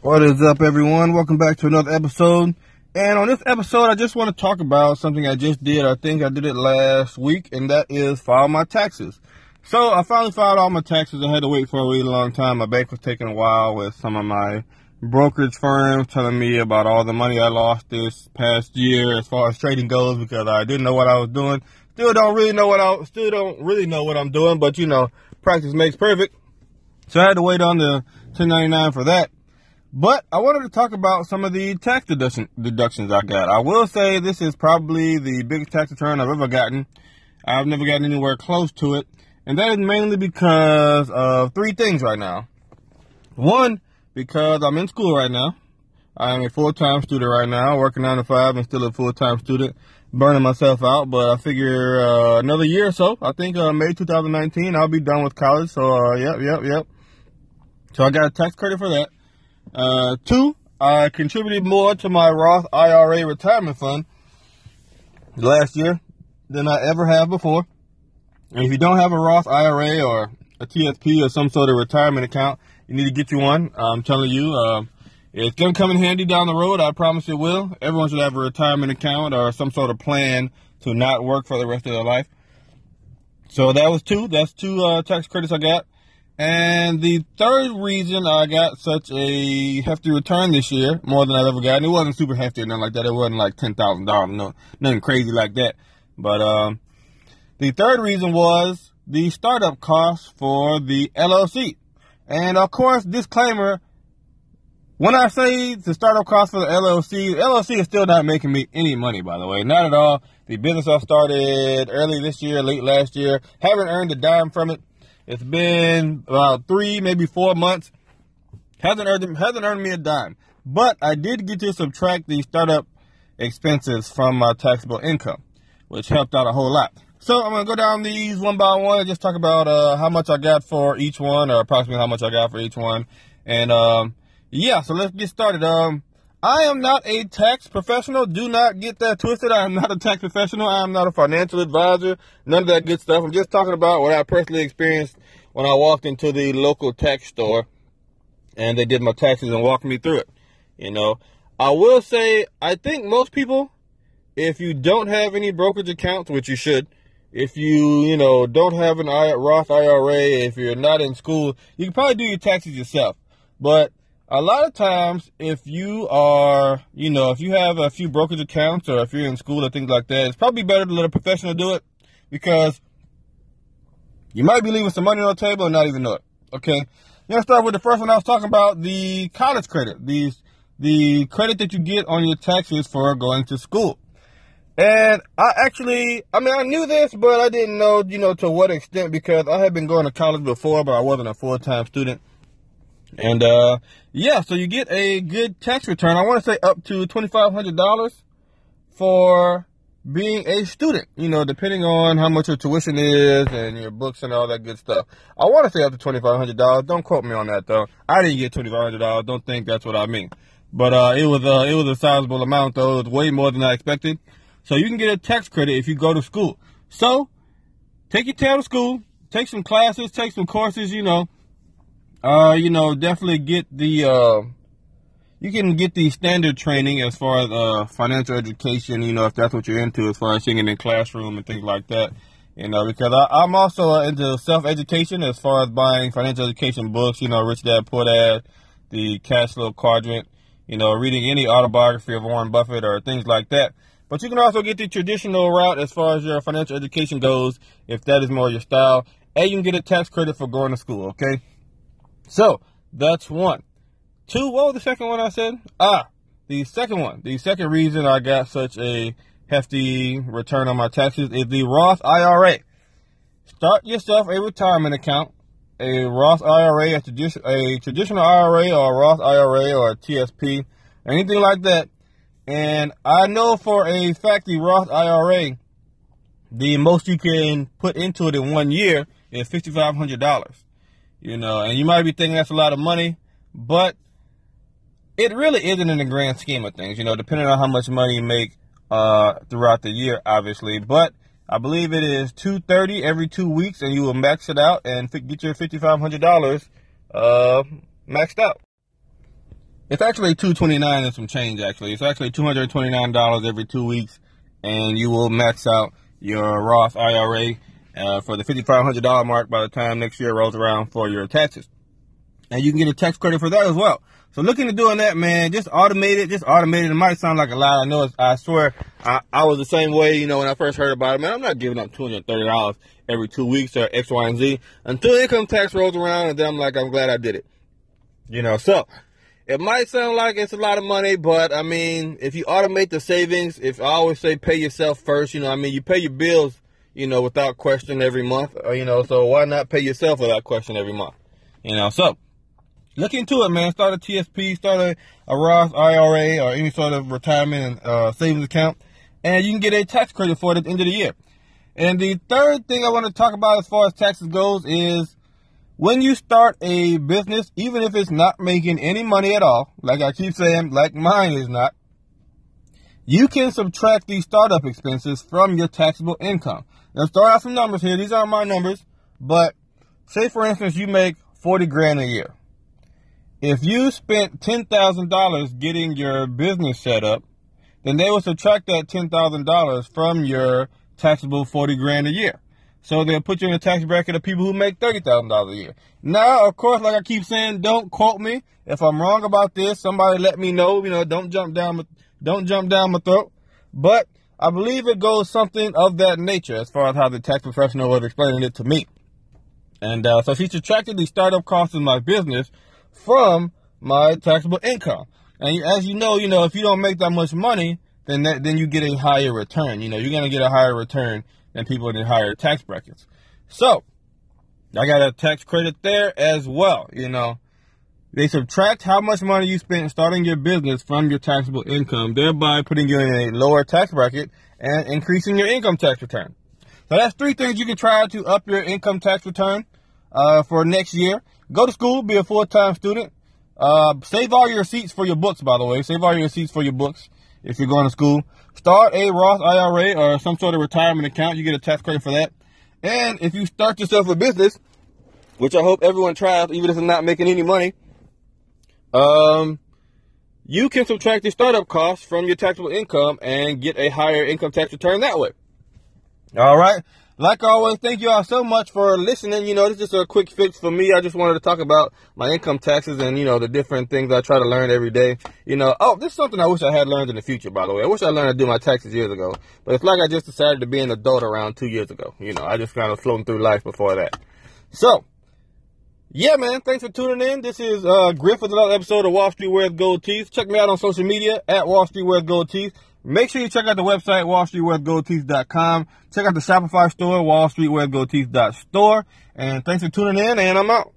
What is up, everyone? Welcome back to another episode. And on this episode, I just want to talk about something I just did. I think I did it last week, and that is file my taxes. So I finally filed all my taxes. I had to wait for a really long time. My bank was taking a while with some of my brokerage firms telling me about all the money I lost this past year as far as trading goes because I didn't know what I was doing. Still don't really know what I still don't really know what I'm doing, but you know, practice makes perfect. So I had to wait on the 1099 for that. But I wanted to talk about some of the tax deduction, deductions I got. I will say this is probably the biggest tax return I've ever gotten. I've never gotten anywhere close to it. And that is mainly because of three things right now. One, because I'm in school right now. I am a full-time student right now, working nine to five and still a full-time student, burning myself out. But I figure uh, another year or so, I think uh, May 2019, I'll be done with college. So, uh, yep, yep, yep. So I got a tax credit for that. Uh, two, I contributed more to my Roth IRA retirement fund last year than I ever have before. And if you don't have a Roth IRA or a TSP or some sort of retirement account, you need to get you one. I'm telling you, uh, it's going to come in handy down the road. I promise it will. Everyone should have a retirement account or some sort of plan to not work for the rest of their life. So that was two. That's two uh, tax credits I got. And the third reason I got such a hefty return this year, more than I've ever gotten, it wasn't super hefty or nothing like that. It wasn't like ten thousand dollars, no, nothing crazy like that. But um, the third reason was the startup costs for the LLC. And of course, disclaimer, when I say the startup costs for the LLC, the LLC is still not making me any money, by the way. Not at all. The business I started early this year, late last year, haven't earned a dime from it. It's been about three, maybe four months. Hasn't earned, hasn't earned me a dime. But I did get to subtract the startup expenses from my taxable income, which helped out a whole lot. So I'm gonna go down these one by one and just talk about uh, how much I got for each one, or approximately how much I got for each one. And um, yeah, so let's get started. Um, I am not a tax professional. Do not get that twisted. I am not a tax professional. I am not a financial advisor. None of that good stuff. I'm just talking about what I personally experienced when I walked into the local tax store and they did my taxes and walked me through it. You know, I will say I think most people, if you don't have any brokerage accounts, which you should, if you, you know, don't have an Roth IRA, if you're not in school, you can probably do your taxes yourself. But a lot of times, if you are, you know, if you have a few brokerage accounts or if you're in school or things like that, it's probably better to let a professional do it because you might be leaving some money on the table and not even know it. Okay. Let's start with the first one I was talking about, the college credit. These, the credit that you get on your taxes for going to school. And I actually, I mean, I knew this, but I didn't know, you know, to what extent because I had been going to college before, but I wasn't a full time student. And uh, yeah, so you get a good tax return. I want to say up to twenty five hundred dollars for being a student. You know, depending on how much your tuition is and your books and all that good stuff. I want to say up to twenty five hundred dollars. Don't quote me on that though. I didn't get twenty five hundred dollars. Don't think that's what I mean. But uh, it was uh, it was a sizable amount though. It was way more than I expected. So you can get a tax credit if you go to school. So take your tail to school, take some classes, take some courses, you know. Uh, you know, definitely get the uh you can get the standard training as far as uh financial education, you know, if that's what you're into as far as singing in classroom and things like that. You know, because I, I'm also into self education as far as buying financial education books, you know, Rich Dad Poor Dad, the Cash Flow Quadrant, you know, reading any autobiography of Warren Buffett or things like that. But you can also get the traditional route as far as your financial education goes, if that is more your style. And you can get a tax credit for going to school, okay? So, that's one. Two, what was the second one I said? Ah, the second one. The second reason I got such a hefty return on my taxes is the Roth IRA. Start yourself a retirement account, a Roth IRA, a, tradi- a traditional IRA or a Roth IRA or a TSP, anything like that and I know for a fact the Roth IRA, the most you can put into it in one year is $5,500. You know, and you might be thinking that's a lot of money, but it really isn't in the grand scheme of things, you know, depending on how much money you make uh, throughout the year, obviously. But I believe it is 230 every two weeks, and you will max it out and get your $5,500 uh, maxed out. It's actually two twenty nine and some change. Actually, it's actually two hundred twenty nine dollars every two weeks, and you will max out your Roth IRA uh, for the fifty five hundred dollar mark by the time next year rolls around for your taxes, and you can get a tax credit for that as well. So looking into doing that, man. Just automate it. Just automate it. It might sound like a lot. I know. I swear, I, I was the same way. You know, when I first heard about it, man, I'm not giving up two hundred thirty dollars every two weeks or X, Y, and Z until income tax rolls around, and then I'm like, I'm glad I did it. You know, so it might sound like it's a lot of money, but I mean, if you automate the savings, if I always say pay yourself first, you know, I mean, you pay your bills, you know, without question every month, or, you know, so why not pay yourself without question every month? You know, so look into it, man. Start a TSP, start a, a Roth IRA or any sort of retirement uh, savings account, and you can get a tax credit for it at the end of the year. And the third thing I want to talk about as far as taxes goes is when you start a business, even if it's not making any money at all, like I keep saying, like mine is not, you can subtract these startup expenses from your taxable income. Now start out some numbers here. These aren't my numbers, but say for instance you make 40 grand a year. If you spent $10,000 getting your business set up, then they will subtract that $10,000 from your taxable 40 grand a year. So they'll put you in a tax bracket of people who make thirty thousand dollars a year. Now, of course, like I keep saying, don't quote me if I'm wrong about this. Somebody let me know. You know, don't jump down, don't jump down my throat. But I believe it goes something of that nature as far as how the tax professional was explaining it to me. And uh, so she subtracted the startup costs of my business from my taxable income. And as you know, you know, if you don't make that much money, then that, then you get a higher return. You know, you're gonna get a higher return than people in higher tax brackets. So, I got a tax credit there as well, you know. They subtract how much money you spent starting your business from your taxable income, thereby putting you in a lower tax bracket and increasing your income tax return. So that's three things you can try to up your income tax return uh, for next year. Go to school, be a full-time student. Uh, save all your receipts for your books, by the way. Save all your receipts for your books if you're going to school. Start a Roth IRA or some sort of retirement account. You get a tax credit for that. And if you start yourself a business, which I hope everyone tries, even if it's not making any money, um, you can subtract your startup costs from your taxable income and get a higher income tax return that way. All right. Like always, thank you all so much for listening. You know, this is just a quick fix for me. I just wanted to talk about my income taxes and, you know, the different things I try to learn every day. You know, oh, this is something I wish I had learned in the future, by the way. I wish I learned to do my taxes years ago. But it's like I just decided to be an adult around two years ago. You know, I just kind of floating through life before that. So, yeah, man, thanks for tuning in. This is uh, Griff with another episode of Wall Street Wears Gold Teeth. Check me out on social media at Wall Street Wears Gold Teeth. Make sure you check out the website, wallstreetwearsgoldteeth.com. Check out the Shopify store, wallstreetwearsgoldteeth.store. And thanks for tuning in, and I'm out.